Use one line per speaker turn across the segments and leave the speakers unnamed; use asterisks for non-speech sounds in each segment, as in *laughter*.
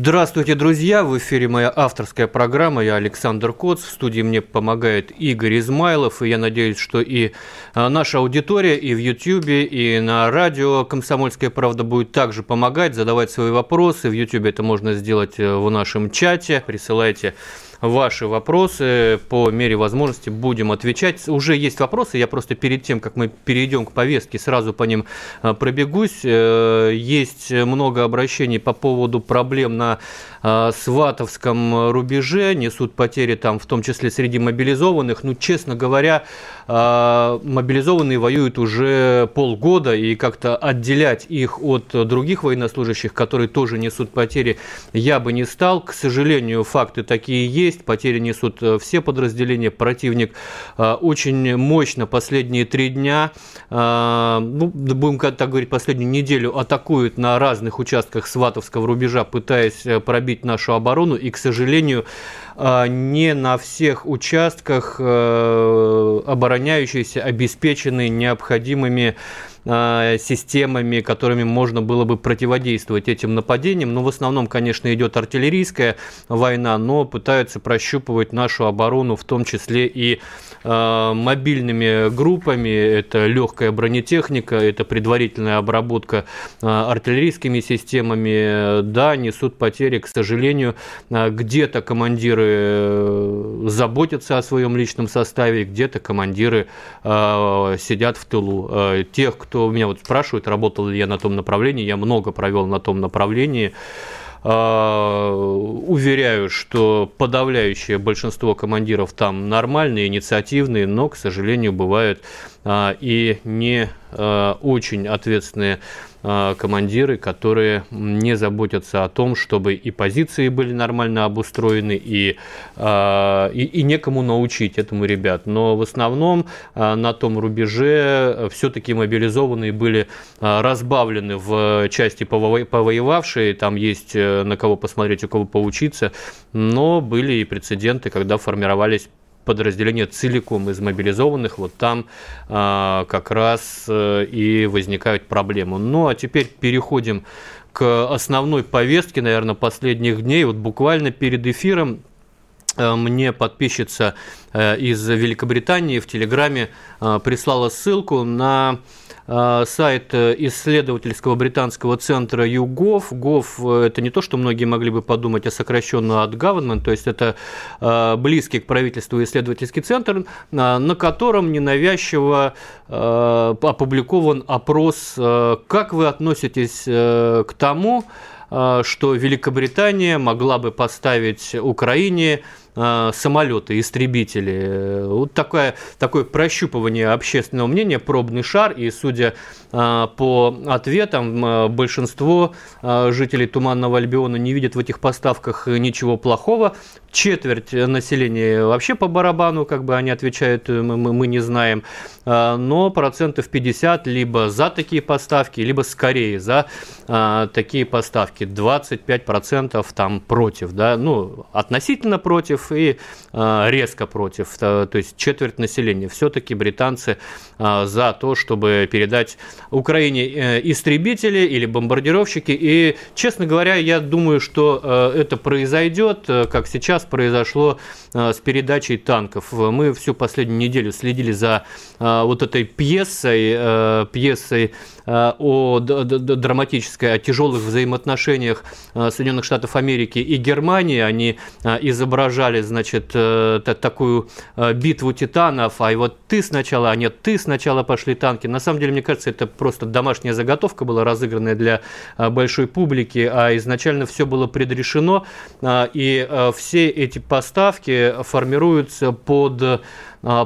Здравствуйте, друзья! В эфире моя авторская программа. Я Александр Коц. В студии мне помогает Игорь Измайлов. И я надеюсь, что и а, наша аудитория и в Ютьюбе, и на радио «Комсомольская правда» будет также помогать, задавать свои вопросы. В Ютьюбе это можно сделать э, в нашем чате. Присылайте ваши вопросы. По мере возможности будем отвечать. Уже есть вопросы, я просто перед тем, как мы перейдем к повестке, сразу по ним э, пробегусь. Э, есть много обращений по поводу проблем на э, Сватовском рубеже, несут потери там, в том числе среди мобилизованных. Ну, честно говоря, мобилизованные воюют уже полгода, и как-то отделять их от других военнослужащих, которые тоже несут потери, я бы не стал. К сожалению, факты такие есть есть, потери несут э, все подразделения. Противник э, очень мощно последние три дня, э, ну, будем так говорить, последнюю неделю атакует на разных участках Сватовского рубежа, пытаясь пробить нашу оборону. И, к сожалению, не на всех участках обороняющиеся обеспечены необходимыми системами, которыми можно было бы противодействовать этим нападениям. Но ну, в основном, конечно, идет артиллерийская война, но пытаются прощупывать нашу оборону, в том числе и э, мобильными группами. Это легкая бронетехника, это предварительная обработка э, артиллерийскими системами. Да, несут потери, к сожалению. Где-то командиры заботятся о своем личном составе, где-то командиры сидят в тылу. Тех, кто кто меня вот спрашивает, работал ли я на том направлении, я много провел на том направлении. А, уверяю, что подавляющее большинство командиров там нормальные, инициативные, но, к сожалению, бывают а, и не а, очень ответственные командиры, которые не заботятся о том, чтобы и позиции были нормально обустроены, и, э, и, и некому научить этому ребят. Но в основном э, на том рубеже все-таки мобилизованные были разбавлены в части повоевавшие, там есть на кого посмотреть, у кого поучиться, но были и прецеденты, когда формировались подразделения целиком из мобилизованных, вот там а, как раз э, и возникают проблемы. Ну а теперь переходим к основной повестке, наверное, последних дней. Вот буквально перед эфиром э, мне подписчица э, из Великобритании в Телеграме прислала ссылку на сайт э, исследовательского британского центра YouGov. Gov э, – это не то, что многие могли бы подумать, а сокращенно от government, то есть это а, близкий к правительству исследовательский центр, а, на котором ненавязчиво опубликован опрос, как вы относитесь э, к тому, что Великобритания могла бы поставить Украине Э, самолеты, истребители. Вот такое, такое прощупывание общественного мнения, пробный шар, и судя э, по ответам, э, большинство жителей Туманного Альбиона не видят в этих поставках ничего плохого. Четверть населения вообще по барабану, как бы они отвечают, мы, мы не знаем. Но процентов 50 либо за такие поставки, либо скорее за такие поставки. 25% там против, да, ну, относительно против, и а, резко против, то есть четверть населения. Все-таки британцы а, за то, чтобы передать Украине э, истребители или бомбардировщики. И, честно говоря, я думаю, что э, это произойдет, э, как сейчас произошло с передачей танков. Мы всю последнюю неделю следили за вот этой пьесой, пьесой о драматической, о тяжелых взаимоотношениях Соединенных Штатов Америки и Германии. Они изображали играли, значит, э, такую э, битву титанов, а вот ты сначала, а нет, ты сначала пошли танки. На самом деле, мне кажется, это просто домашняя заготовка была разыгранная для э, большой публики, а изначально все было предрешено, и все эти поставки формируются под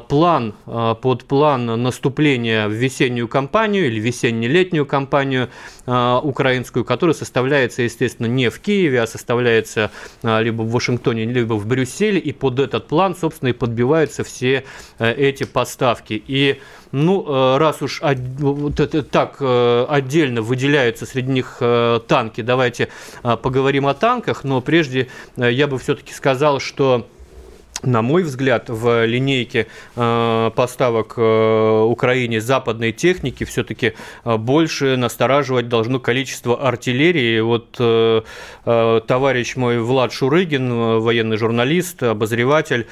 план, под план наступления в весеннюю кампанию или весенне-летнюю кампанию украинскую, которая составляется, естественно, не в Киеве, а составляется либо в Вашингтоне, либо в Брюсселе, и под этот план, собственно, и подбиваются все эти поставки. И ну, э, раз уж вот это так э, отдельно выделяются среди них э, танки, давайте поговорим о танках, но прежде я бы все-таки сказал, что на мой взгляд, в линейке э, поставок э, Украине западной техники все-таки э, больше настораживать должно количество артиллерии. Вот товарищ мой Влад Шурыгин, военный журналист, обозреватель,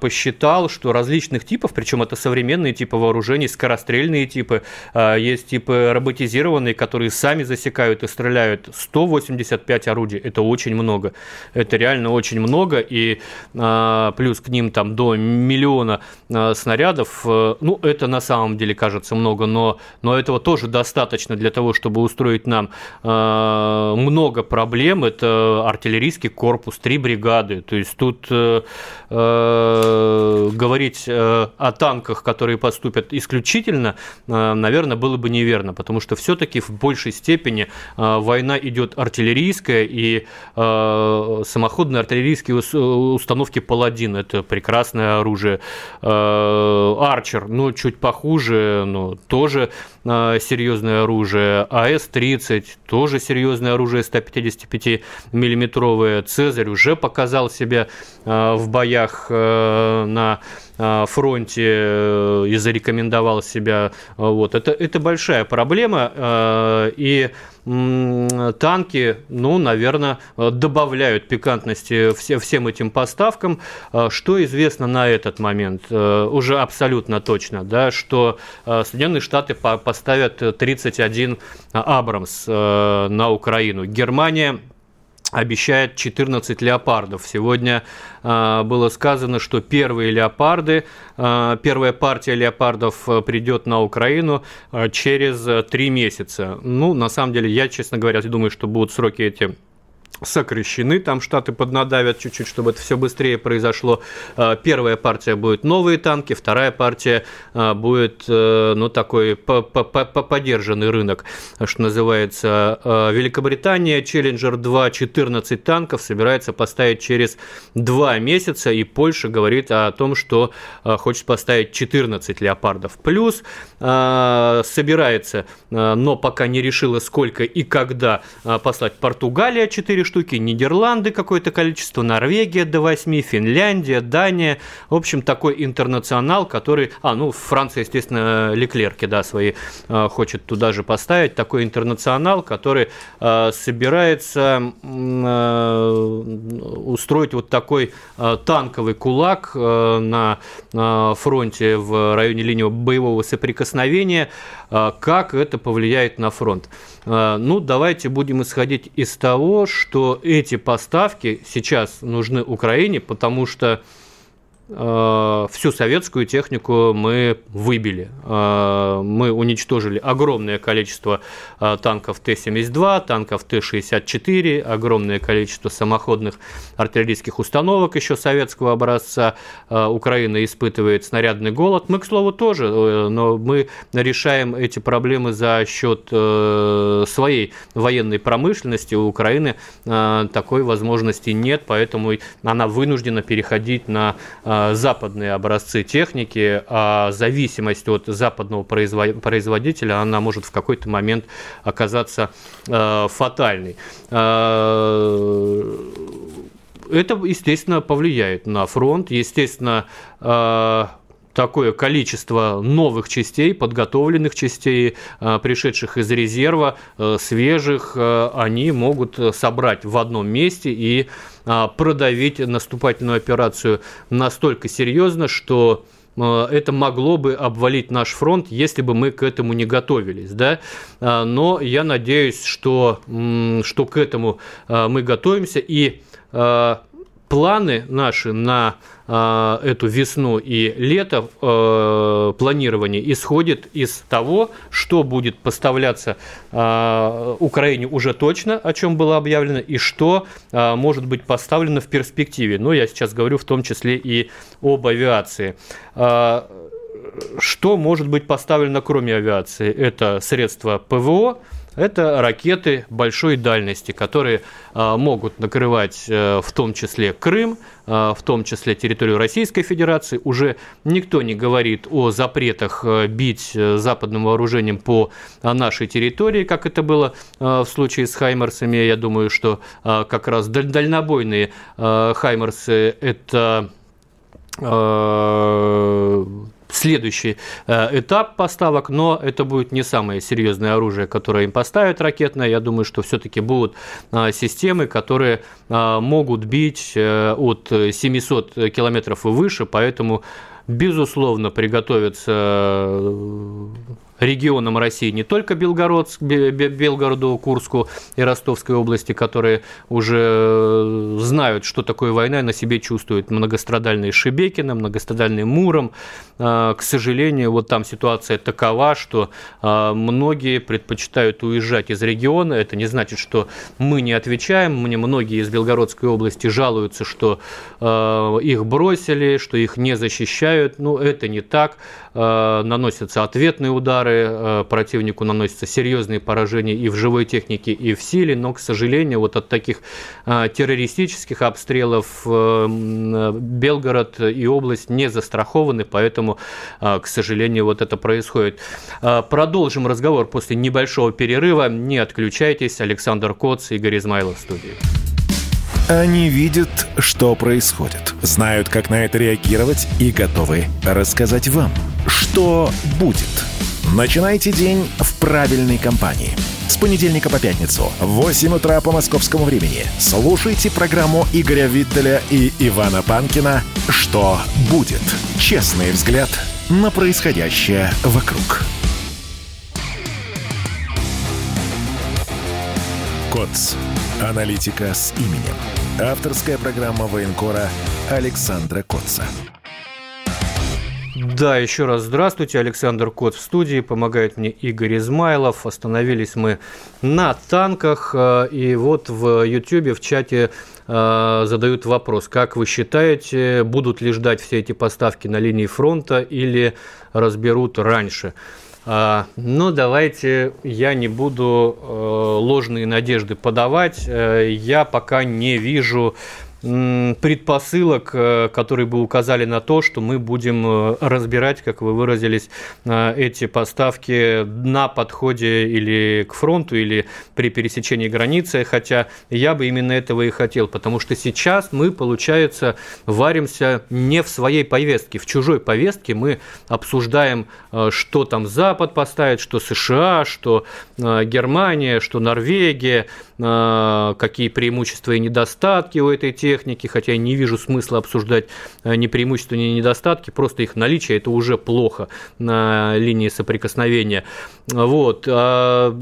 посчитал, что различных типов, причем это современные типы вооружений, скорострельные типы, есть типы роботизированные, которые сами засекают и стреляют. 185 орудий – это очень много. Это реально очень много. И плюс плюс к ним там до миллиона э, снарядов, э, ну, это на самом деле кажется много, но, но этого тоже достаточно для того, чтобы устроить нам э, много проблем. Это артиллерийский корпус, три бригады. То есть тут говорить о танках, которые поступят исключительно, наверное, было бы неверно, потому что все-таки в большей степени война идет артиллерийская, и самоходные артиллерийские установки «Паладин» это прекрасное оружие. Э, Арчер, ну, чуть похуже, но тоже э, серьезное оружие. АС-30, тоже серьезное оружие, 155-миллиметровое. Цезарь уже показал себя э, в боях на фронте и зарекомендовал себя. Вот. Это, это большая проблема. И танки, ну, наверное, добавляют пикантности всем этим поставкам. Что известно на этот момент? Э, уже абсолютно точно, да, что э, Соединенные Штаты поставят 31 Абрамс э, на Украину. Германия обещает 14 леопардов. Сегодня э, было сказано, что первые леопарды, э, первая партия леопардов э, придет на Украину э, через три месяца. Ну, на самом деле, я, честно говоря, думаю, что будут сроки эти сокращены, там штаты поднадавят чуть-чуть, чтобы это все быстрее произошло. А, первая партия будет новые танки, вторая партия а, будет, э, ну, такой поддержанный рынок, что называется. Великобритания, Челленджер 2, 14 танков собирается поставить через два месяца, и Польша говорит о том, что хочет поставить 14 леопардов. Плюс собирается, но пока не решила, сколько и когда послать Португалия 4 штуки, Нидерланды какое-то количество, Норвегия до 8, Финляндия, Дания. В общем, такой интернационал, который... А, ну, Франция, естественно, Леклерки, да, свои э, хочет туда же поставить. Такой интернационал, который э, собирается э, устроить вот такой танковый кулак на фронте в районе линии боевого соприкосновения. Как это повлияет на фронт? Ну, давайте будем исходить из того, что эти поставки сейчас нужны Украине, потому что всю советскую технику мы выбили. Э, мы уничтожили огромное количество э, танков Т-72, танков Т-64, огромное количество самоходных артиллерийских установок еще советского образца. Украина испытывает снарядный голод. Мы, к слову, тоже, но мы решаем эти проблемы за счет своей военной промышленности. У Украины такой возможности нет, поэтому она вынуждена переходить на западные образцы техники, а зависимость от западного производителя, она может в какой-то момент оказаться э, фатальной. Э, это, естественно, повлияет на фронт, естественно, такое количество новых частей, подготовленных частей, пришедших из резерва, свежих, они могут собрать в одном месте и а, продавить наступательную операцию настолько серьезно, что а, это могло бы обвалить наш фронт, если бы мы к этому не готовились. Да? А, но я надеюсь, что, что к этому мы готовимся. И планы наши на э, эту весну и лето э, планирование исходит из того, что будет поставляться э, Украине уже точно, о чем было объявлено, и что э, может быть поставлено в перспективе. Но я сейчас говорю в том числе и об авиации. Э, что может быть поставлено кроме авиации? Это средства ПВО, это ракеты большой дальности, которые а, могут накрывать а, в том числе Крым, а, в том числе территорию Российской Федерации. Уже никто не говорит о запретах бить западным вооружением по нашей территории, как это было в случае с Хаймерсами. Я думаю, что как раз дальнобойные Хаймерсы – это следующий э, этап поставок, но это будет не самое серьезное оружие, которое им поставят ракетное. Я думаю, что все-таки будут э, системы, которые э, могут бить от 700 километров и выше, поэтому безусловно приготовиться регионам России, не только Белгородск, Белгороду, Курску и Ростовской области, которые уже э, знают, что такое война, и на себе чувствуют многострадальные Шебекина, многострадальные Муром. А, к сожалению, вот там ситуация такова, что а, многие предпочитают уезжать из региона. Это не значит, что мы не отвечаем. Мне многие из Белгородской области жалуются, что а, их бросили, что их не защищают. Ну, это не так. Наносятся ответные удары удары, э, противнику наносятся серьезные поражения и в живой технике, и в силе, но, к сожалению, вот от таких э, террористических обстрелов э, Белгород и область не застрахованы, поэтому, к сожалению, вот это происходит. Продолжим разговор после небольшого перерыва. Не отключайтесь. Александр Коц, Игорь Измайлов в студии.
Они видят, что происходит, знают, как на это реагировать и готовы рассказать вам, что будет – Начинайте день в правильной компании. С понедельника по пятницу в 8 утра по московскому времени слушайте программу Игоря Виттеля и Ивана Панкина «Что будет?» Честный взгляд на происходящее вокруг. КОЦ. Аналитика с именем. Авторская программа военкора Александра Котца.
Да, еще раз здравствуйте. Александр Кот в студии. Помогает мне Игорь Измайлов. Остановились мы на танках. Э, и вот в YouTube, в чате э, задают вопрос. Как вы считаете, будут ли ждать все эти поставки на линии фронта или разберут раньше? Э, Но ну, давайте я не буду ложные надежды подавать. Я пока не вижу предпосылок, э, которые бы указали на то, что мы будем э, разбирать, как вы выразились, э, эти поставки на подходе или к фронту, или при пересечении границы, хотя я бы именно этого и хотел, потому что сейчас мы, получается, варимся не в своей повестке, в чужой повестке мы обсуждаем, что там Запад поставит, что США, что Германия, что Норвегия, какие преимущества и недостатки у этой техники, хотя я не вижу смысла обсуждать э, ни преимущества, ни недостатки, просто их наличие – это уже плохо на линии соприкосновения. Вот. А,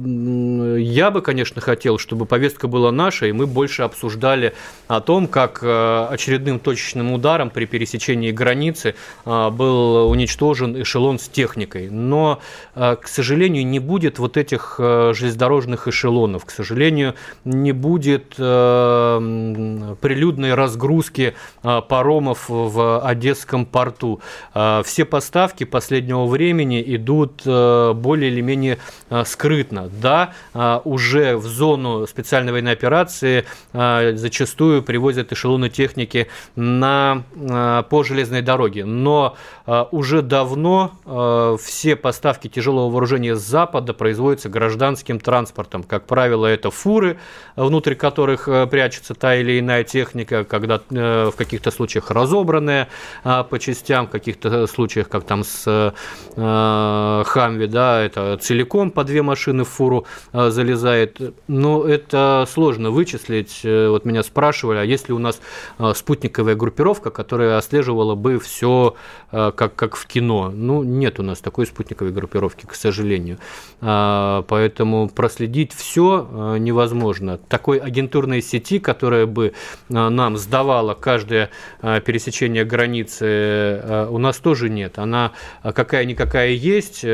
я бы, конечно, хотел, чтобы повестка была наша, и мы больше обсуждали о том, как э, очередным точечным ударом при пересечении границы э, был уничтожен эшелон с техникой. Но, к сожалению, не будет вот этих железнодорожных эшелонов. К сожалению, не будет прилюдно трудной разгрузки а, паромов в Одесском порту. А, все поставки последнего времени идут а, более или менее скрытно. Да, уже в зону специальной военной операции зачастую привозят эшелоны техники на, по железной дороге, но уже давно все поставки тяжелого вооружения с Запада производятся гражданским транспортом. Как правило, это фуры, внутрь которых прячется та или иная техника, когда э, в каких-то случаях разобранная а, по частям, в каких-то случаях, как там с э, Хамви, да, это целиком по две машины в фуру э, залезает. Но это сложно вычислить. Вот меня спрашивали, а есть ли у нас спутниковая группировка, которая отслеживала бы все как, как в кино? Ну, нет у нас такой спутниковой группировки, к сожалению. А, поэтому проследить все невозможно. Такой агентурной сети, которая бы нам сдавала каждое пересечение границы, у нас тоже нет. Она какая-никакая есть, и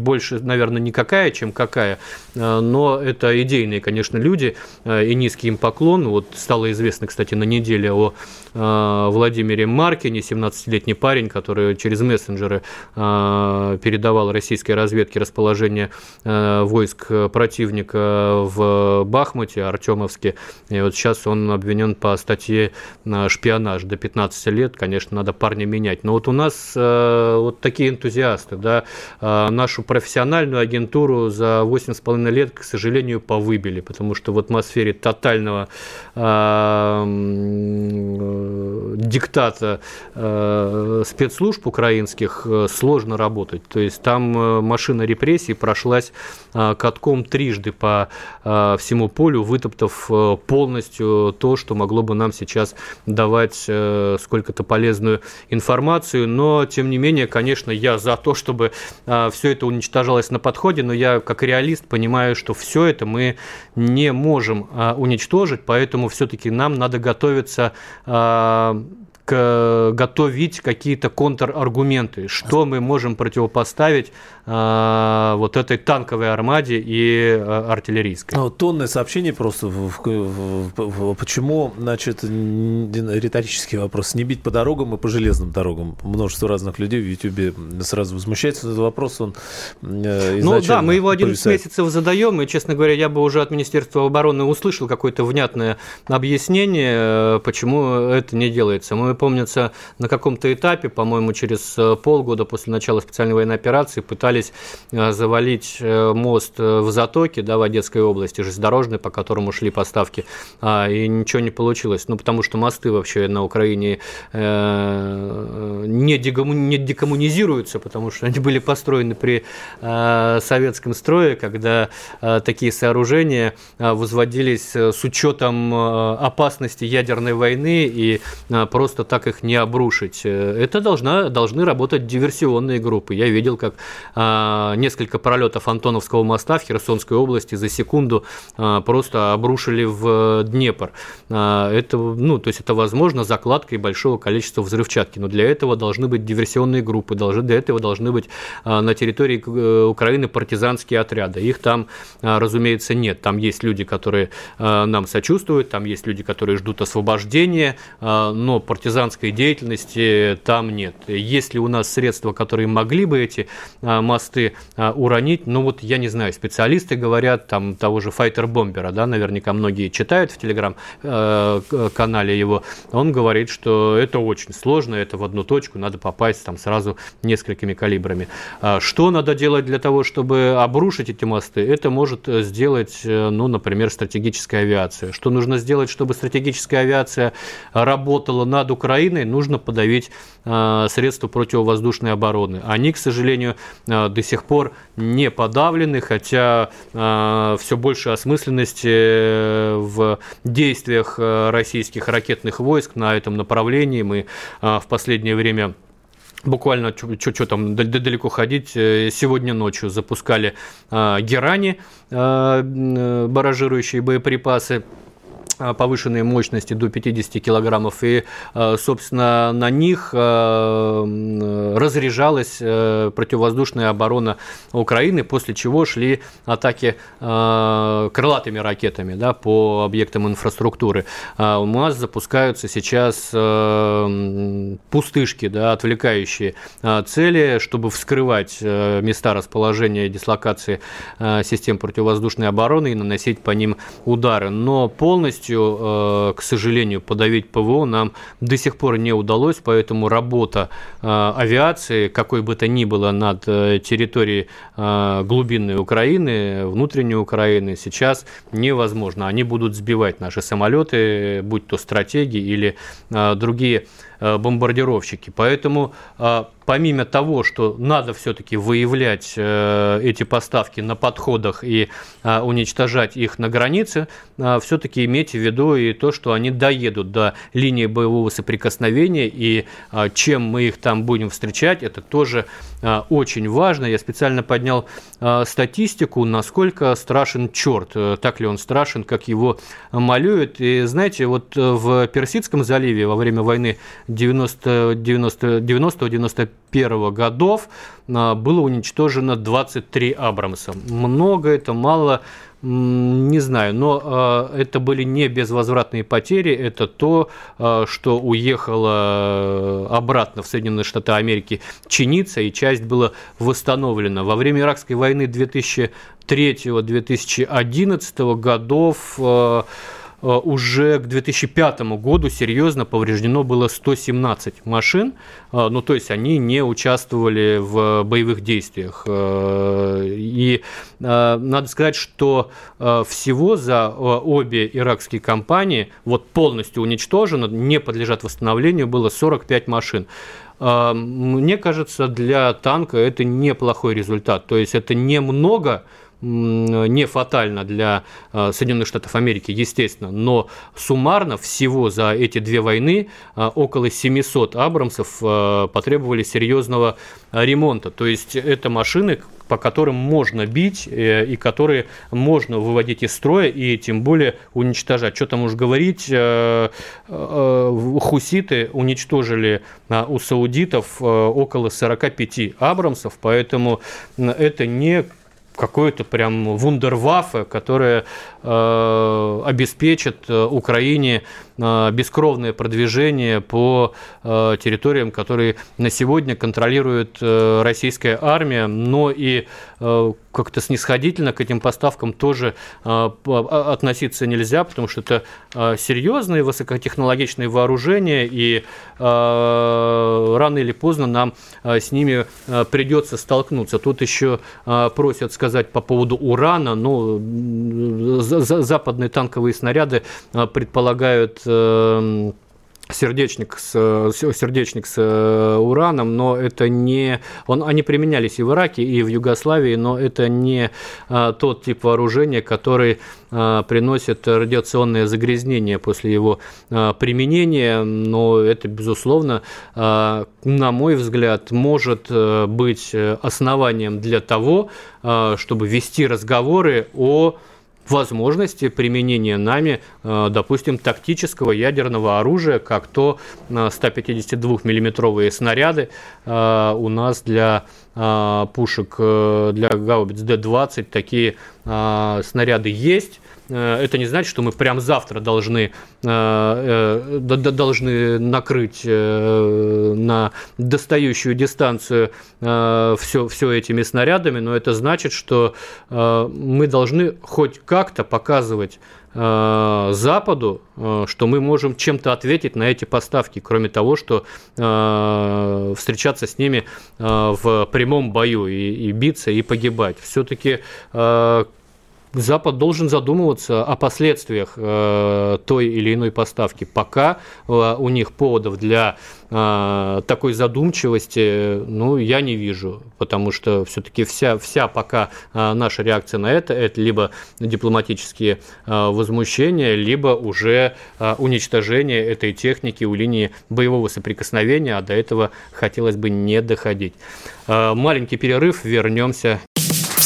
больше, наверное, никакая, чем какая, но это идейные, конечно, люди, и низкий им поклон. Вот стало известно, кстати, на неделе о Владимире Маркине, 17-летний парень, который через мессенджеры передавал российской разведке расположение войск противника в Бахмуте, Артемовске. И вот сейчас он обвинен по статье шпионаж до 15 лет. Конечно, надо парня менять. Но вот у нас э, вот такие энтузиасты, да, э, нашу профессиональную агентуру за 8,5 лет, к сожалению, повыбили, потому что в атмосфере тотального э, диктата спецслужб украинских сложно работать. То есть там машина репрессий прошлась катком трижды по э, всему полю, вытоптав э, полностью то, что могло бы нам сейчас давать э, сколько-то полезную информацию. Но, тем не менее, конечно, я за то, чтобы все это уничтожалось на подходе, но я как реалист понимаю, что все это мы не можем уничтожить, поэтому все-таки нам надо готовиться готовить какие-то контраргументы, что мы можем противопоставить э, вот этой танковой армаде и э, артиллерийской.
Ну, тонны сообщений просто. В, в, в, почему, значит, риторический вопрос, не бить по дорогам и по железным дорогам? Множество разных людей в Ютьюбе сразу возмущается. Этот вопрос, он
э, Ну да, мы его 11 повисает. месяцев задаем, и, честно говоря, я бы уже от Министерства обороны услышал какое-то внятное объяснение, э, почему это не делается. Мы помнится, на каком-то этапе, по-моему, через э, полгода после начала специальной военной операции пытались э, завалить э, мост в Затоке, да, в Одесской области, железнодорожный, по которому шли поставки, а, и ничего не получилось. Ну, потому что мосты вообще на Украине не, декоммунизируются, потому что они были построены при советском строе, когда такие сооружения возводились с учетом опасности ядерной войны и просто просто так их не обрушить. Э, это должна, должны работать диверсионные группы. Я видел, как а, несколько пролетов Антоновского моста в Херсонской области за секунду а, просто обрушили в Днепр. А, это, ну, то есть это возможно закладкой большого количества взрывчатки, но для этого должны быть диверсионные группы, должны, для этого должны быть а, на территории э, Украины партизанские отряды. Их там, а, разумеется, нет. Там есть люди, которые а, нам сочувствуют, там есть люди, которые ждут освобождения, а, но партизанские партизанской деятельности там нет. Есть ли у нас средства, которые могли бы эти а, мосты а, уронить? Ну вот я не знаю, специалисты говорят, там того же файтер-бомбера, да, наверняка многие читают в телеграм-канале его, он говорит, что это очень сложно, это в одну точку, надо попасть там сразу несколькими калибрами. А что надо делать для того, чтобы обрушить эти мосты? Это может сделать, э, ну, например, стратегическая авиация. Что нужно сделать, чтобы стратегическая авиация работала над Украиной? Украиной нужно подавить э, средства противовоздушной обороны. Они, к сожалению, э, до сих пор не подавлены, хотя э, все больше осмысленности в действиях российских ракетных войск на этом направлении. Мы в последнее время буквально что там далеко ходить, сегодня ночью запускали Герани, баражирующие боеприпасы Э, повышенные мощности до 50 килограммов, и, э, собственно, на них э, разряжалась противовоздушная оборона Украины, после чего шли атаки крылатыми ракетами да, по объектам инфраструктуры. А у нас запускаются сейчас пустышки, да, отвлекающие цели, чтобы вскрывать места расположения и дислокации систем противовоздушной обороны и наносить по ним удары. Но полностью полностью, э, к сожалению, подавить ПВО нам до сих пор не удалось, поэтому работа э, авиации, какой бы то ни было над э, территорией глубинной Украины, внутренней Украины, сейчас невозможно. Они будут сбивать наши самолеты, будь то стратегии или другие бомбардировщики. Поэтому помимо того, что надо все-таки выявлять э, эти поставки на подходах и э, уничтожать их на границе, э, все-таки имейте в виду и то, что они доедут до линии боевого соприкосновения, и э, чем мы их там будем встречать, это тоже э, очень важно. Я специально поднял э, статистику, насколько страшен черт, э, так ли он страшен, как его малюют. И знаете, вот в Персидском заливе во время войны 90-91 90, 1991 годов а, было уничтожено 23 Абрамса. Много это, мало, не знаю, но э, это были не безвозвратные потери, это то, э, что уехало обратно в Соединенные Штаты Америки чиниться, и часть была восстановлена. Во время Иракской войны 2003-2011 годов уже к 2005 году серьезно повреждено было 117 машин, э, ну то есть они не участвовали в боевых действиях. Э, и надо сказать, что всего за обе иракские компании вот полностью уничтожено, не подлежат восстановлению, было 45 машин. Мне кажется, для танка это неплохой результат. То есть это немного, не фатально для э, Соединенных Штатов Америки, естественно, но суммарно всего за эти две войны э, около 700 Абрамсов э, потребовали серьезного ремонта. То есть это машины, по которым можно бить и которые можно выводить из строя и тем более уничтожать. Что там уж говорить, хуситы уничтожили у саудитов около 45 Абрамсов, поэтому это не какое-то прям вундерваффе, которое э, обеспечит э, Украине бескровное продвижение по э, территориям, которые на сегодня контролирует э, российская армия, но и э, как-то снисходительно к этим поставкам тоже э, относиться нельзя, потому что это э, серьезные высокотехнологичные вооружения, и э, рано или поздно нам э, с ними э, придется столкнуться. Тут еще э, просят сказать по поводу урана. Ну, западные танковые снаряды а, предполагают сердечник с, сердечник с э, ураном, но это не... Он, они применялись и в Ираке, и в Югославии, но это не а, тот тип вооружения, который а, приносит радиационное загрязнение после его а, применения, но это, безусловно, а, на мой взгляд, может э, быть основанием для того, а, чтобы вести разговоры о возможности применения нами, э, допустим, тактического ядерного оружия, как то 152-миллиметровые э, снаряды э, у нас для пушек, для гаубиц Д-20 такие снаряды есть. Э, это не значит, что мы прямо завтра должны, э, э, должны накрыть на достающую дистанцию все, все этими снарядами, но это значит, что мы должны хоть как-то показывать Западу, что мы можем чем-то ответить на эти поставки, кроме того, что встречаться с ними в прямом бою и, и биться и погибать. Все-таки Запад должен задумываться о последствиях э, той или иной поставки. Пока э, у них поводов для э, такой задумчивости, ну, я не вижу, потому что все-таки вся, вся пока э, наша реакция на это, это либо дипломатические э, возмущения, либо уже э, уничтожение этой техники у линии боевого соприкосновения, а до этого хотелось бы не доходить. Э, маленький перерыв, вернемся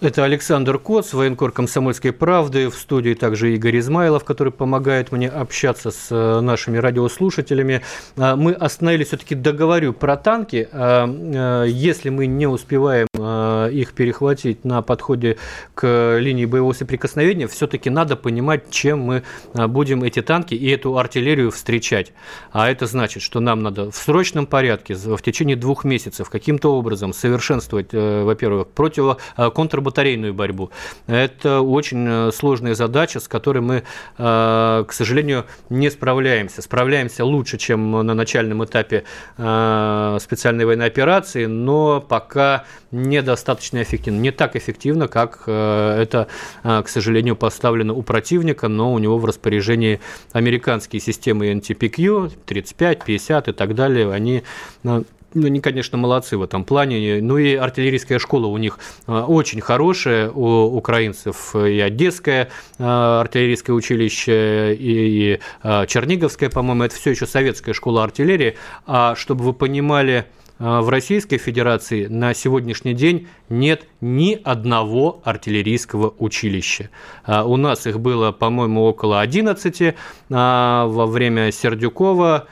Это Александр Коц, военкор «Комсомольской правды». В студии также Игорь Измайлов, который помогает мне общаться с э, нашими радиослушателями. А, мы остановились, все-таки договорю про танки. А, э, если мы не успеваем их перехватить на подходе к линии боевого соприкосновения, все-таки надо понимать, чем мы будем эти танки и эту артиллерию встречать. А это значит, что нам надо в срочном порядке в течение двух месяцев каким-то образом совершенствовать, во-первых, противо контрбатарейную борьбу. Это очень сложная задача, с которой мы, к сожалению, не справляемся. Справляемся лучше, чем на начальном этапе э, специальной военной операции, но пока недостаточно эффективно. Не так эффективно, как э, это, э, к сожалению, поставлено у противника, но у него в распоряжении американские системы NTPQ, 35, 50 и так далее, они ну, они, конечно, молодцы в этом плане. Ну и артиллерийская школа у них а, очень хорошая, у украинцев и Одесское а, артиллерийское училище, и а, Черниговское, по-моему, это все еще советская школа артиллерии. А чтобы вы понимали, в Российской Федерации на сегодняшний день нет ни одного артиллерийского училища. У нас их было, по-моему, около 11 во время Сердюкова,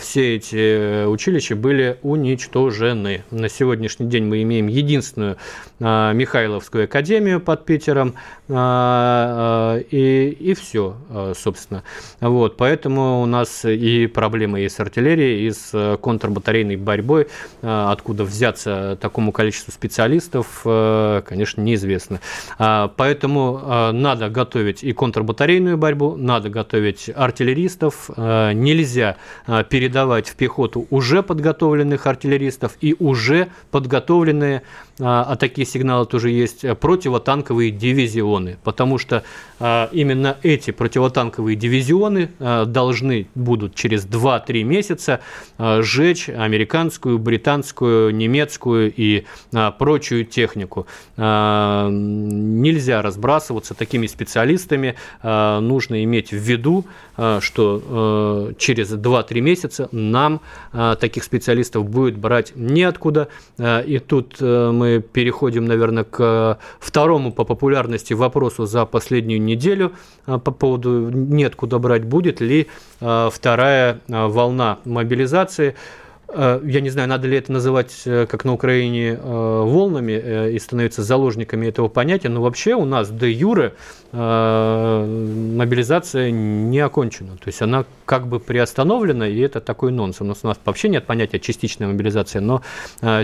все эти э, училища были уничтожены. На сегодняшний день мы имеем единственную а, Михайловскую академию под Питером, а, и, и все, собственно. Вот, поэтому у нас и проблемы и с артиллерией, и с э, контрбатарейной борьбой, откуда взяться такому количеству специалистов, э, конечно, неизвестно. Поэтому надо готовить и контрбатарейную борьбу, надо готовить артиллеристов, нельзя а, передавать в пехоту уже подготовленных артиллеристов и уже подготовленные, а, а такие сигналы тоже есть, противотанковые дивизионы, потому что а, именно эти противотанковые дивизионы должны будут через 2-3 месяца сжечь американскую, британскую, немецкую и прочую технику. Нельзя разбрасываться такими специалистами, нужно иметь в виду, что через 2-3 2 месяца нам а, таких специалистов будет брать неоткуда. А, и тут а, переходим, наверное, к второму по популярности вопросу за последнюю неделю а, по поводу неоткуда брать, будет ли а, вторая а, волна мобилизации. Э, я не знаю, надо ли это называть, э, как на Украине, э, волнами и становиться заложниками этого понятия, но вообще у нас де юре мобилизация не окончена. То есть она как бы приостановлена, и это такой нонсенс. У нас вообще нет понятия частичная мобилизация, но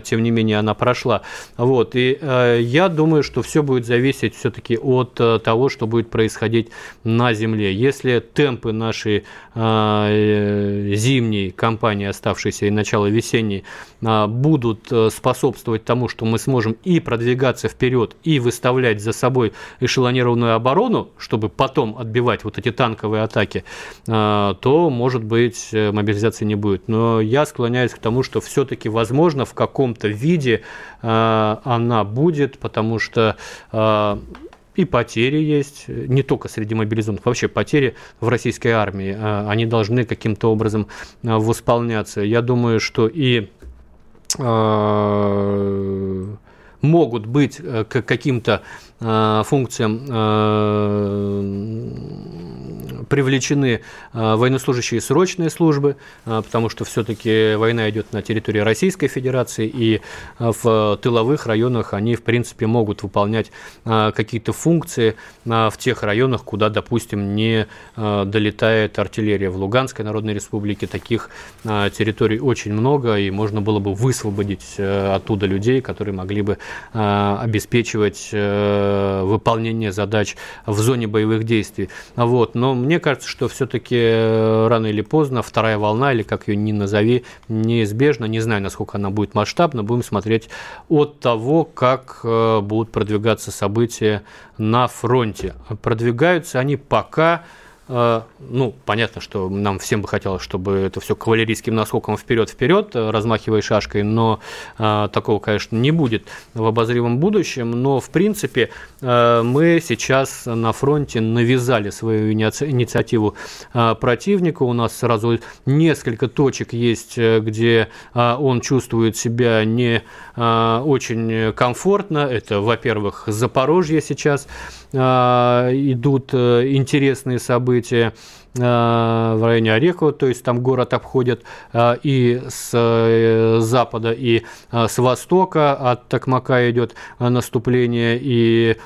тем не менее она прошла. Вот. И я думаю, что все будет зависеть все-таки от того, что будет происходить на земле. Если темпы нашей зимней кампании, оставшейся и начала начала весенней, а, будут э, способствовать тому, что мы сможем и продвигаться вперед, и выставлять за собой эшелонированную оборону, чтобы потом отбивать вот эти танковые атаки, а, то, может быть, э, мобилизации не будет. Но я склоняюсь к тому, что все-таки, возможно, в каком-то виде а, она будет, потому что и потери есть, не только среди мобилизованных, вообще потери в российской армии, а, они должны каким-то образом а, восполняться. Я думаю, что и могут быть э, к каким-то функциям привлечены а, военнослужащие срочной службы, а, потому что все-таки война идет на территории Российской Федерации, и а, в тыловых районах они, в принципе, могут выполнять какие-то функции в тех районах, куда, допустим, не долетает артиллерия. В Луганской Народной Республике таких территорий очень много, и можно было бы высвободить оттуда людей, которые могли бы обеспечивать выполнение задач в зоне боевых действий. Вот. Но мне кажется, что все-таки э, рано или поздно вторая волна, или как ее ни назови, неизбежна. Не знаю, насколько она будет масштабна. Будем смотреть от того, как э, будут продвигаться события на фронте. Продвигаются они пока ну, понятно, что нам всем бы хотелось, чтобы это все кавалерийским наскоком вперед-вперед, э, размахивая шашкой, но э, такого, конечно, не будет в обозримом будущем. Но, в принципе, э, мы сейчас на фронте навязали свою инициативу противнику. У нас сразу несколько точек есть, э, где он чувствует себя не очень комфортно. Это, во-первых, Запорожье сейчас идут э, интересные события события в районе Орехова, то есть там город обходят и с запада, и с востока от Токмака идет наступление, и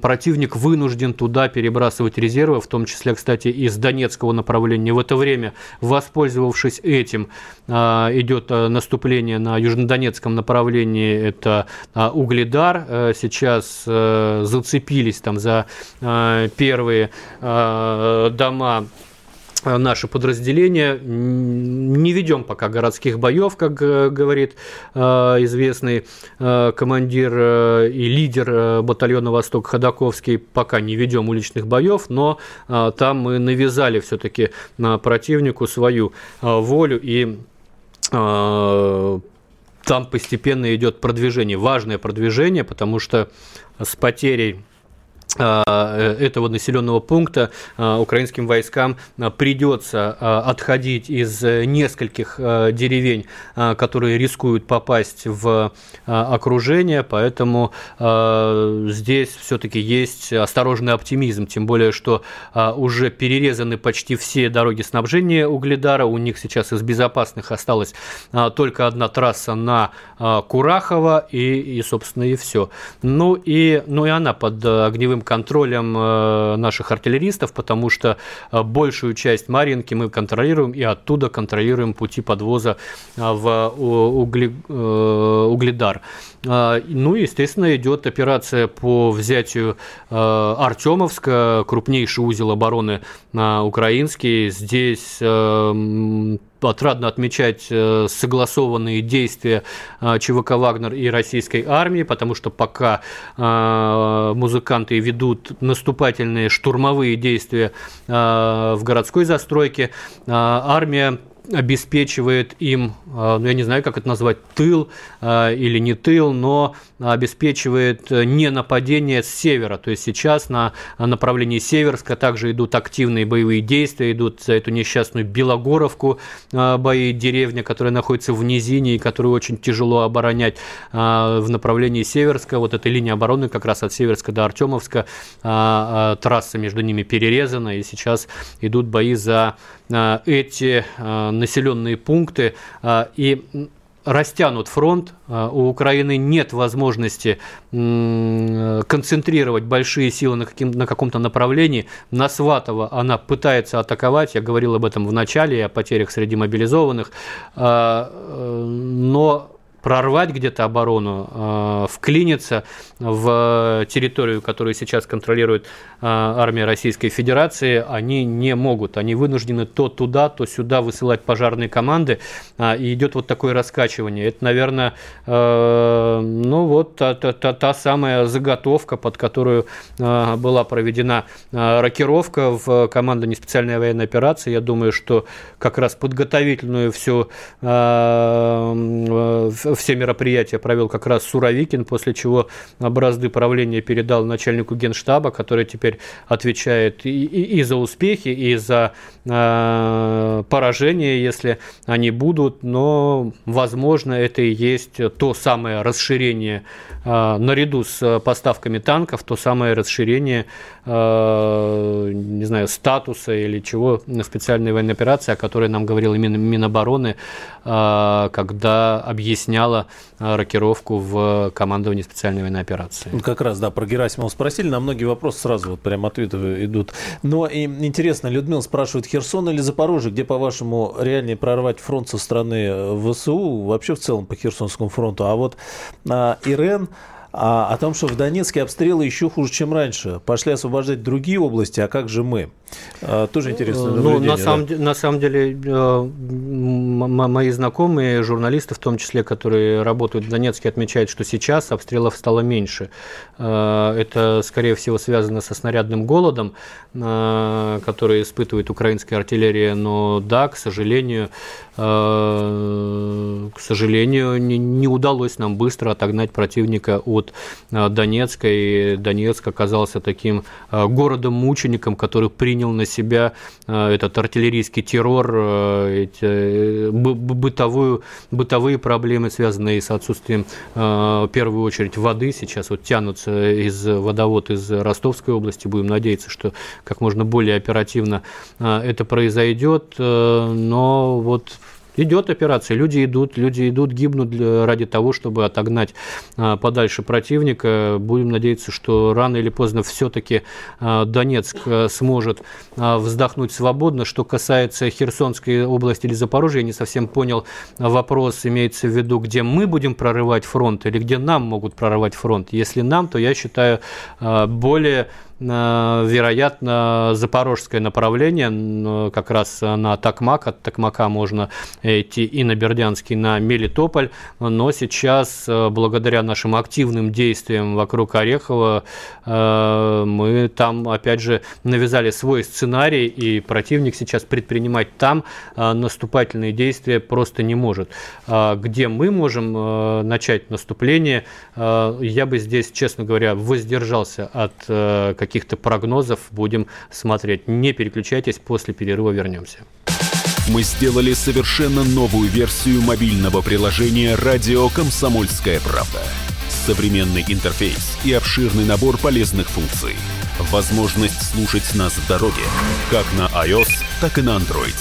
противник вынужден туда перебрасывать резервы, в том числе, кстати, из Донецкого направления. В это время, воспользовавшись этим, идет наступление на южнодонецком направлении, это Угледар. Сейчас зацепились там за первые дома Э, наши подразделения. Не ведем пока городских боев, как э, говорит э, известный командир и лидер батальона «Восток» Ходаковский. Пока не ведем уличных боев, но там мы навязали все-таки противнику свою волю и там постепенно идет продвижение, важное продвижение, потому что с потерей Э, этого населенного пункта э, украинским войскам э, придется отходить из нескольких деревень, которые рискуют попасть в окружение, поэтому здесь все-таки есть осторожный оптимизм, тем более, что уже перерезаны почти все дороги снабжения Угледара, у них сейчас из безопасных осталась только одна трасса на Курахово и, и собственно, и все. Ну и, ну и она под огневым контролем э, наших артиллеристов, потому что э, большую часть Маринки мы контролируем и оттуда контролируем пути подвоза э, в угли, Угледар. Ну, естественно, идет операция по взятию Артемовска, крупнейший узел обороны украинский. Здесь отрадно отмечать э, согласованные действия э, ЧВК «Вагнер» и российской армии, потому что пока э, музыканты ведут наступательные штурмовые действия в городской застройке, армия обеспечивает им, ну я не знаю, как это назвать, тыл или не тыл, но обеспечивает э, не нападение с севера. То есть сейчас на направлении Северска также идут активные боевые действия, идут за эту несчастную Белогоровку э, бои, деревня, которая находится в низине и которую очень тяжело оборонять э, в направлении Северска. Вот эта линия обороны как раз от Северска до Артемовска, трасса между ними перерезана, и сейчас идут бои за эти населенные пункты. И растянут фронт, а, у Украины нет возможности концентрировать большие силы на, каким, на каком-то направлении. На Сватово она пытается атаковать, я говорил об этом в начале, о потерях среди мобилизованных, а, э, но прорвать где-то оборону, э, вклиниться в территорию, которую сейчас контролирует э, армия Российской Федерации, они не могут. Они вынуждены то туда, то сюда высылать пожарные команды, а, и идет вот такое раскачивание. Это, наверное, э, ну вот та, та, та, та самая заготовка, под которую была проведена рокировка в команду неспециальной военной операции. Я думаю, что как раз подготовительную всю все мероприятия провел как раз Суровикин, после чего бразды правления передал начальнику генштаба, который теперь отвечает и, и, и за успехи, и за э, поражения, если они будут, но, возможно, это и есть то самое расширение э, наряду с поставками танков, то самое расширение, не знаю, статуса или чего специальной военной операции, о которой нам говорил именно Минобороны, э, когда объясняла э, рокировку в командовании специальной военной операции.
Как раз, да, про Герасимова спросили, на многие вопросы сразу вот прям ответы идут. Но и интересно, Людмила спрашивает, Херсон или Запорожье, где, по-вашему, реальнее прорвать фронт со стороны э, ВСУ, вообще в целом по Херсонскому фронту? А вот а, Ирен а, о том, что в Донецке обстрелы еще хуже, чем раньше. Пошли освобождать другие области, а как же мы? А, тоже интересно.
Ну, на, самом, да? на самом деле, э, мои знакомые, журналисты в том числе, которые работают в Донецке, отмечают, что сейчас обстрелов стало меньше. Э, это, скорее всего, связано со снарядным голодом, э, который испытывает украинская артиллерия. Но да, к сожалению, к сожалению, не, не удалось нам быстро отогнать противника от от Донецка, и Донецк оказался таким городом-мучеником, который принял на себя этот артиллерийский террор, эти, бытовую, бытовые проблемы, связанные с отсутствием, в первую очередь, воды. Сейчас вот тянутся из водовод из Ростовской области. Будем надеяться, что как можно более оперативно это произойдет. Но вот Идет операция, люди идут, люди идут, гибнут для, ради того, чтобы отогнать а, подальше противника. Будем надеяться, что рано или поздно все-таки а, Донецк а, сможет а, вздохнуть свободно. Что касается Херсонской области или Запорожья, я не совсем понял вопрос, имеется в виду, где мы будем прорывать фронт или где нам могут прорывать фронт. Если нам, то я считаю а, более вероятно, запорожское направление, как раз на Токмак. От Токмака можно идти и на Бердянский, на Мелитополь. Но сейчас, э, благодаря нашим активным действиям вокруг Орехова, э, мы там, опять же, навязали свой сценарий, и противник сейчас предпринимать там э, наступательные действия просто не может. А где мы можем начать наступление, я бы здесь, честно говоря, воздержался от каких каких-то прогнозов будем смотреть. Не переключайтесь, после перерыва вернемся.
Мы сделали совершенно новую версию мобильного приложения «Радио Комсомольская правда». Современный интерфейс и обширный набор полезных функций. Возможность слушать нас в дороге, как на iOS, так и на Android.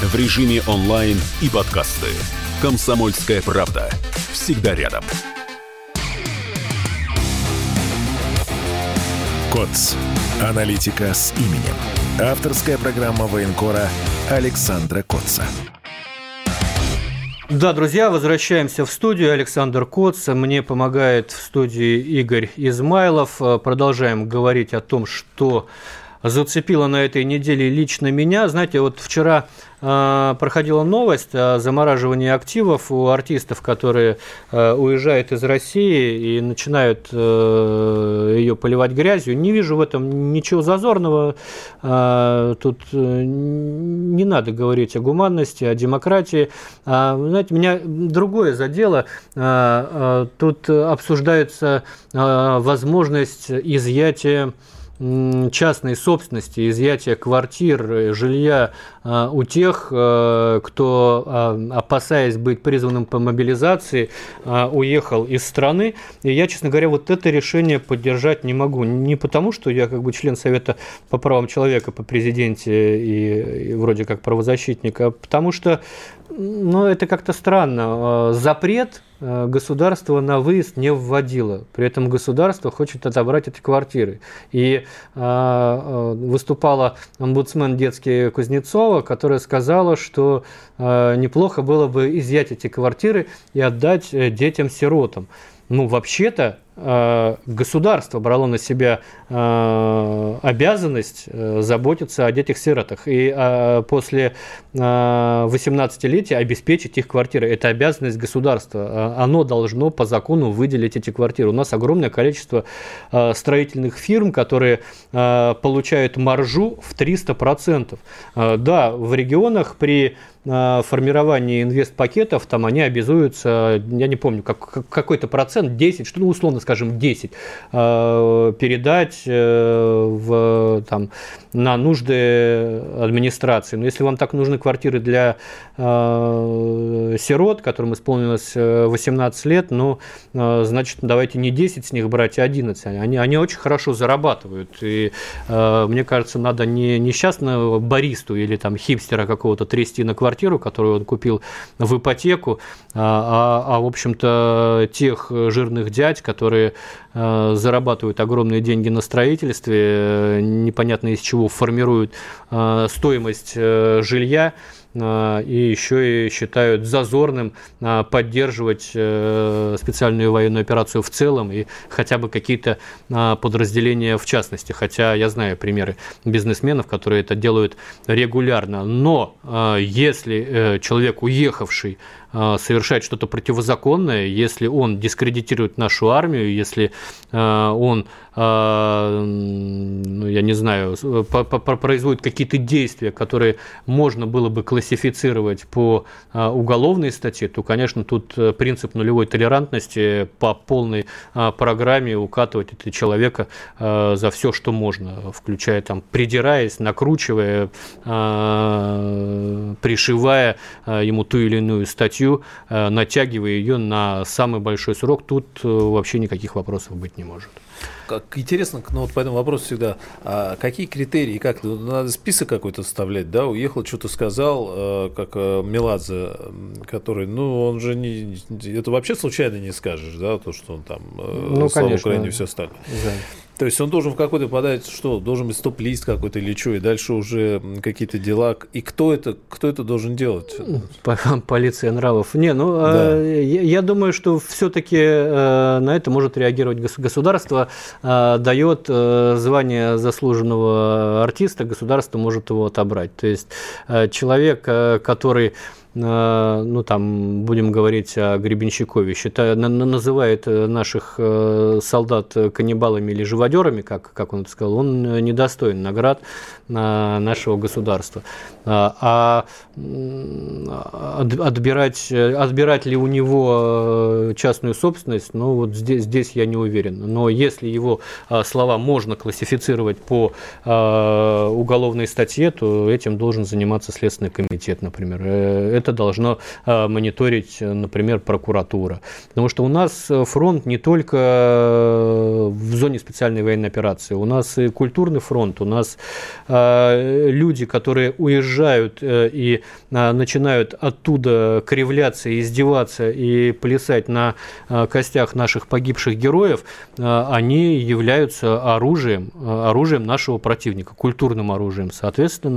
В режиме онлайн и подкасты. «Комсомольская правда». Всегда рядом. КОЦ. Аналитика с именем. Авторская программа военкора Александра Котца.
Да, друзья, возвращаемся в студию. Александр Коц. Мне помогает в студии Игорь Измайлов. Продолжаем говорить о том, что зацепило на этой неделе лично меня. Знаете, вот вчера э, проходила новость о замораживании активов у артистов, которые э, уезжают из России и начинают э, ее поливать грязью. Не вижу в этом ничего зазорного. Тут не надо говорить о гуманности, о демократии. А, знаете, меня другое задело. Тут обсуждается возможность изъятия частной собственности, изъятия квартир, э, жилья э, у тех, э, кто, опасаясь быть призванным по мобилизации, уехал из страны. И я, честно говоря, вот это решение поддержать не могу. Не потому, что я как бы член Совета по правам человека по президенте и, и вроде как правозащитник, а потому что ну, это как-то странно. Запрет Э, государство на выезд не вводило. При этом государство хочет отобрать эти квартиры. И э, э, выступала омбудсмен детский Кузнецова, которая сказала, что неплохо было бы изъять эти квартиры и отдать детям-сиротам. Ну, вообще-то, Э, государство брало на себя э, обязанность э, заботиться о детях-сиротах и после 18-летия обеспечить их квартиры. Это обязанность государства. Оно должно по закону выделить эти квартиры. У нас огромное количество строительных фирм, которые получают маржу в 300%. Да, в регионах при формировании инвестпакетов там они обязуются, я не помню, как, какой-то процент, 10, что ну, условно скажем, 10, э, передать э, в, там, на нужды администрации. Но если вам так нужны квартиры для э, сирот, которым исполнилось 18 лет, ну, значит, давайте не 10 с них брать, а 11. Они, они очень хорошо зарабатывают. И мне кажется, надо не несчастного баристу или там хипстера какого-то трясти на квартиру, которую он купил в ипотеку, а, а, а в общем-то, тех жирных дядь, которые которые э, зарабатывают огромные деньги на строительстве, э, непонятно из чего формируют э, стоимость жилья, и еще и считают зазорным поддерживать специальную военную операцию в целом и хотя бы какие-то подразделения в частности. Хотя я знаю примеры бизнесменов, которые это делают регулярно. Но если человек, уехавший Э, совершает что-то противозаконное, если он дискредитирует нашу армию, если э, он, э, ну, я не знаю, производит какие-то действия, которые можно было бы классифицировать по уголовной статье, то, конечно, тут принцип нулевой толерантности по полной программе укатывать этого человека за все, что можно, включая там, придираясь, накручивая, пришивая ему ту или иную статью, натягивая ее на самый большой срок, тут вообще никаких вопросов быть не может
как интересно, ну вот по этому вопросу всегда, а какие критерии, как ну, надо список какой-то вставлять, да, уехал, что-то сказал, э, как э, Меладзе, который, ну, он же не, это вообще случайно не скажешь, да, то, что он там,
э, ну, слава конечно,
Украине, все остальное. Да. То есть он должен в какой-то подать, что, должен быть стоп-лист какой-то или что, и дальше уже какие-то дела. И кто это, кто это должен делать? *laughs*
Полиция нравов. Не, ну, да. я, я думаю, что все-таки э, на это может реагировать государство. Э, дает э, звание заслуженного артиста, государство может его отобрать. То есть человек, который Э, ну там будем говорить о Гребенщикове, считает, называет э, наших э, солдат каннибалами или живодерами, как, как он это сказал, он недостоин наград нашего государства. А, а отбирать, отбирать ли у него частную собственность, ну вот здесь, здесь я не уверен. Но если его слова можно классифицировать по уголовной статье, то этим должен заниматься Следственный комитет, например это должно а, мониторить, например, прокуратура. Потому что у нас фронт не только э, в зоне специальной военной операции, у нас и культурный фронт, у нас люди, которые уезжают э, и начинают оттуда кривляться, издеваться и плясать на костях наших погибших героев, они являются оружием, оружием нашего противника, культурным оружием. Соответственно,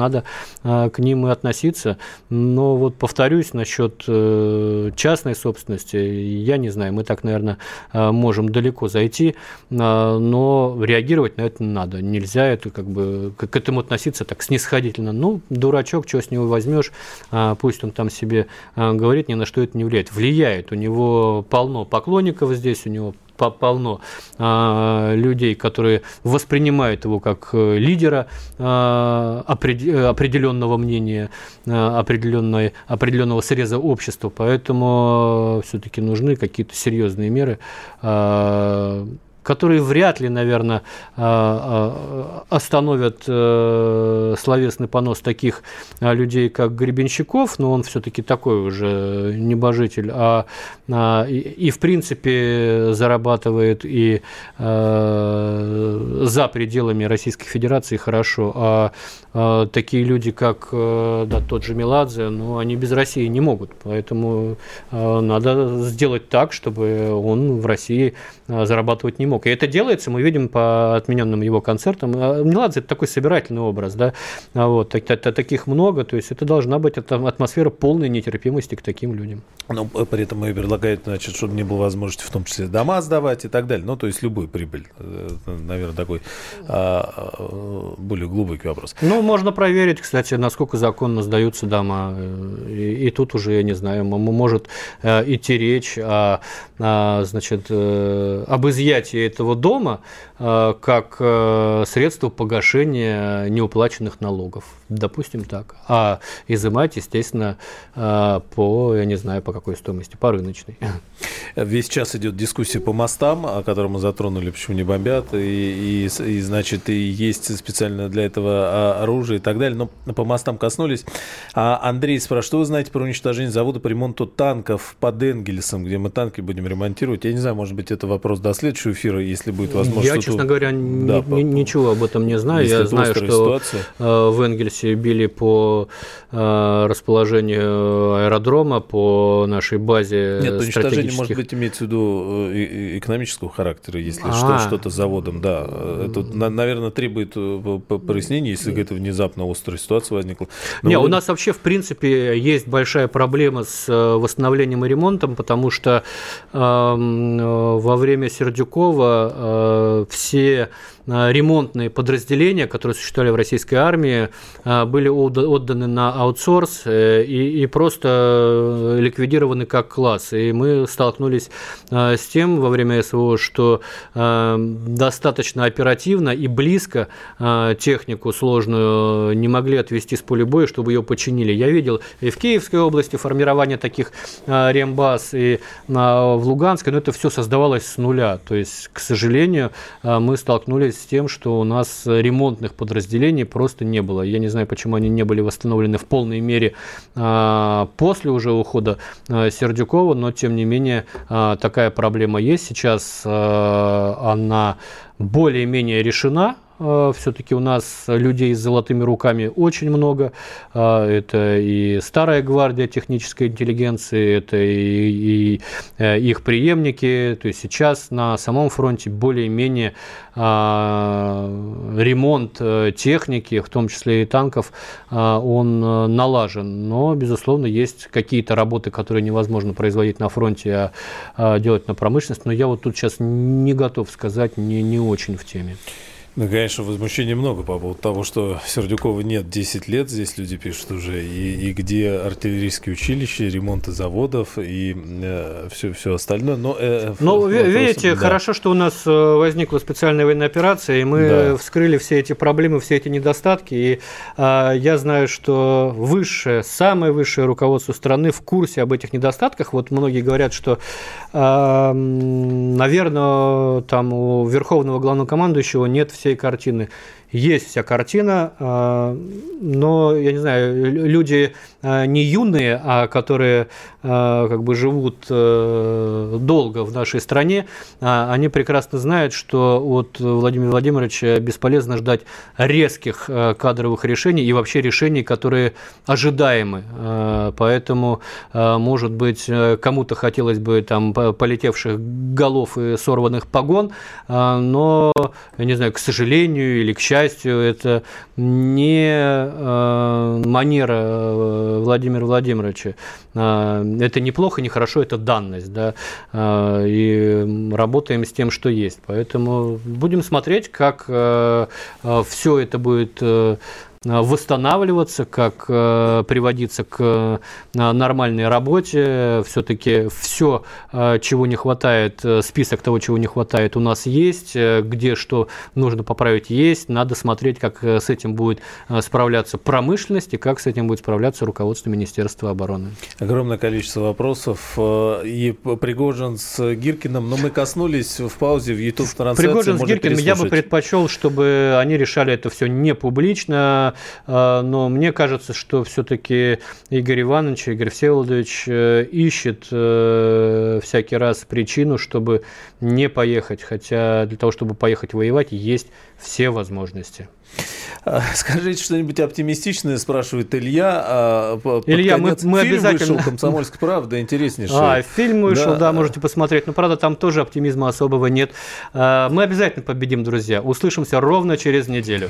надо к ним и относиться. Но вот повторяю, повторюсь, насчет э, частной собственности, я не знаю, мы так, наверное, э, можем далеко зайти, э, но реагировать на это надо. Нельзя это как бы к этому относиться так снисходительно. Ну, дурачок, что с него возьмешь, пусть он там себе говорит, ни на что это не влияет. Влияет, у него полно поклонников здесь, у него полно а, людей, которые воспринимают его как э, лидера а, определенного мнения, а, определенной, определенного среза общества. Поэтому все-таки нужны какие-то серьезные меры которые вряд ли, наверное, а, а, остановят э, словесный понос таких а, людей, как Гребенщиков, но он все-таки такой уже небожитель, а, и, и в принципе зарабатывает и за пределами Российской Федерации хорошо, а такие люди, как да, тот же Меладзе, ну, они без России не могут, поэтому надо сделать так, чтобы он в России зарабатывать не мог мог. И это делается, мы видим по отмененным его концертам. А, Меладзе – это такой собирательный образ, да, а вот, таких много, то есть это должна быть атмосфера полной нетерпимости к таким людям.
Ну, при этом и предлагают, значит, чтобы не было возможности в том числе дома сдавать и так далее, ну, то есть любую прибыль. Это, наверное, такой а, более глубокий вопрос.
Ну, можно проверить, кстати, насколько законно сдаются дома. И, и тут уже, я не знаю, может э, идти речь о, о значит, э, об изъятии этого дома э, как э, средство погашения неуплаченных налогов. Допустим так. А изымать, естественно, э, по, я не знаю, по какой стоимости, по рыночной.
Весь час идет дискуссия по мостам, о котором мы затронули, почему не бомбят, и, и, и значит, и есть специально для этого а, оружие и так далее. Но по мостам коснулись. А Андрей спрашивает, что вы знаете про уничтожение завода по ремонту танков под Энгельсом, где мы танки будем ремонтировать? Я не знаю, может быть, это вопрос до следующего эфира, если будет возможность.
Я, честно говоря, да, по, ничего об этом не знаю. Я знаю, что ситуация. Э, в Энгельсе били по э, расположению аэродрома, по нашей базе
Нет, уничтожение, может быть, имеется в виду э, экономического характера, если а. что-то с заводом, да. Это, наверное, требует прояснения, если это внезапно острая ситуация возникла.
Но Не, вы... у нас вообще, в принципе, есть большая проблема с восстановлением и ремонтом, потому что э, во время Сердюкова э, все ремонтные подразделения, которые существовали в российской армии, были отданы на аутсорс и, и просто ликвидированы как класс. И мы столкнулись с тем во время СВО, что достаточно оперативно и близко технику сложную не могли отвести с поля боя, чтобы ее починили. Я видел и в Киевской области формирование таких рембаз, и в Луганской, но это все создавалось с нуля. То есть, к сожалению, мы столкнулись с тем, что у нас ремонтных подразделений просто не было. Я не знаю, почему они не были восстановлены в полной мере после уже ухода Сердюкова, но тем не менее такая проблема есть. Сейчас она более-менее решена, Э, Все-таки у нас людей с золотыми руками очень много. Э, это и старая гвардия технической интеллигенции, это и, и э, их преемники. То есть сейчас на самом фронте более-менее ремонт техники, в том числе и танков, он налажен. Но, безусловно, есть какие-то работы, которые невозможно производить на фронте, а делать на промышленность. Но я вот тут сейчас не готов сказать, не, не очень в теме.
Ну, конечно, возмущения много по поводу того, что Сердюкова нет 10 лет, здесь люди пишут уже, и, и где артиллерийские училища, ремонты заводов и э, все, все остальное. Но,
э, ну, вопросом, видите, да. хорошо, что у нас э, возникла специальная военная операция, и мы да. вскрыли все эти проблемы, все эти недостатки, и э, я знаю, что высшее, самое высшее руководство страны в курсе об этих недостатках. Вот многие говорят, что, э, наверное, там у верховного главнокомандующего нет всех всей картины есть вся картина, а, но, я не знаю, люди а, не юные, а которые а, как бы живут э, долго в нашей стране, они прекрасно знают, что от Владимира Владимировича бесполезно ждать резких кадровых решений и вообще решений, которые ожидаемы. Поэтому, может быть, кому-то хотелось бы там полетевших голов и сорванных погон, но, я не знаю, к сожалению или к счастью, счастью, это не э, манера э, Владимира Владимировича. Э, это неплохо, не хорошо, это данность. Да? И работаем с тем, что есть. Поэтому будем смотреть, как все это будет восстанавливаться, как э, приводиться к э, нормальной работе. Все-таки все, чего не хватает, список того, чего не хватает, у нас есть. Где что нужно поправить, есть. Надо смотреть, как с этим будет справляться промышленность и как с этим будет справляться руководство Министерства обороны.
Огромное количество вопросов. И Пригожин с Гиркиным, но мы коснулись в паузе в YouTube-трансляции.
Пригожин с Гиркиным я бы предпочел, чтобы они решали это все не публично, но мне кажется, что все-таки Игорь Иванович, Игорь Всеволодович э, ищет э, всякий раз причину, чтобы не поехать, хотя для того, чтобы поехать воевать, есть все возможности.
А, скажите что-нибудь оптимистичное, спрашивает Илья. А,
Илья, мы, мы
фильм
обязательно...
вышел «Комсомольская правда», интереснейший.
А, фильм вышел, да. да, можете посмотреть. Но, правда, там тоже оптимизма особого нет. Мы обязательно победим, друзья. Услышимся ровно через неделю.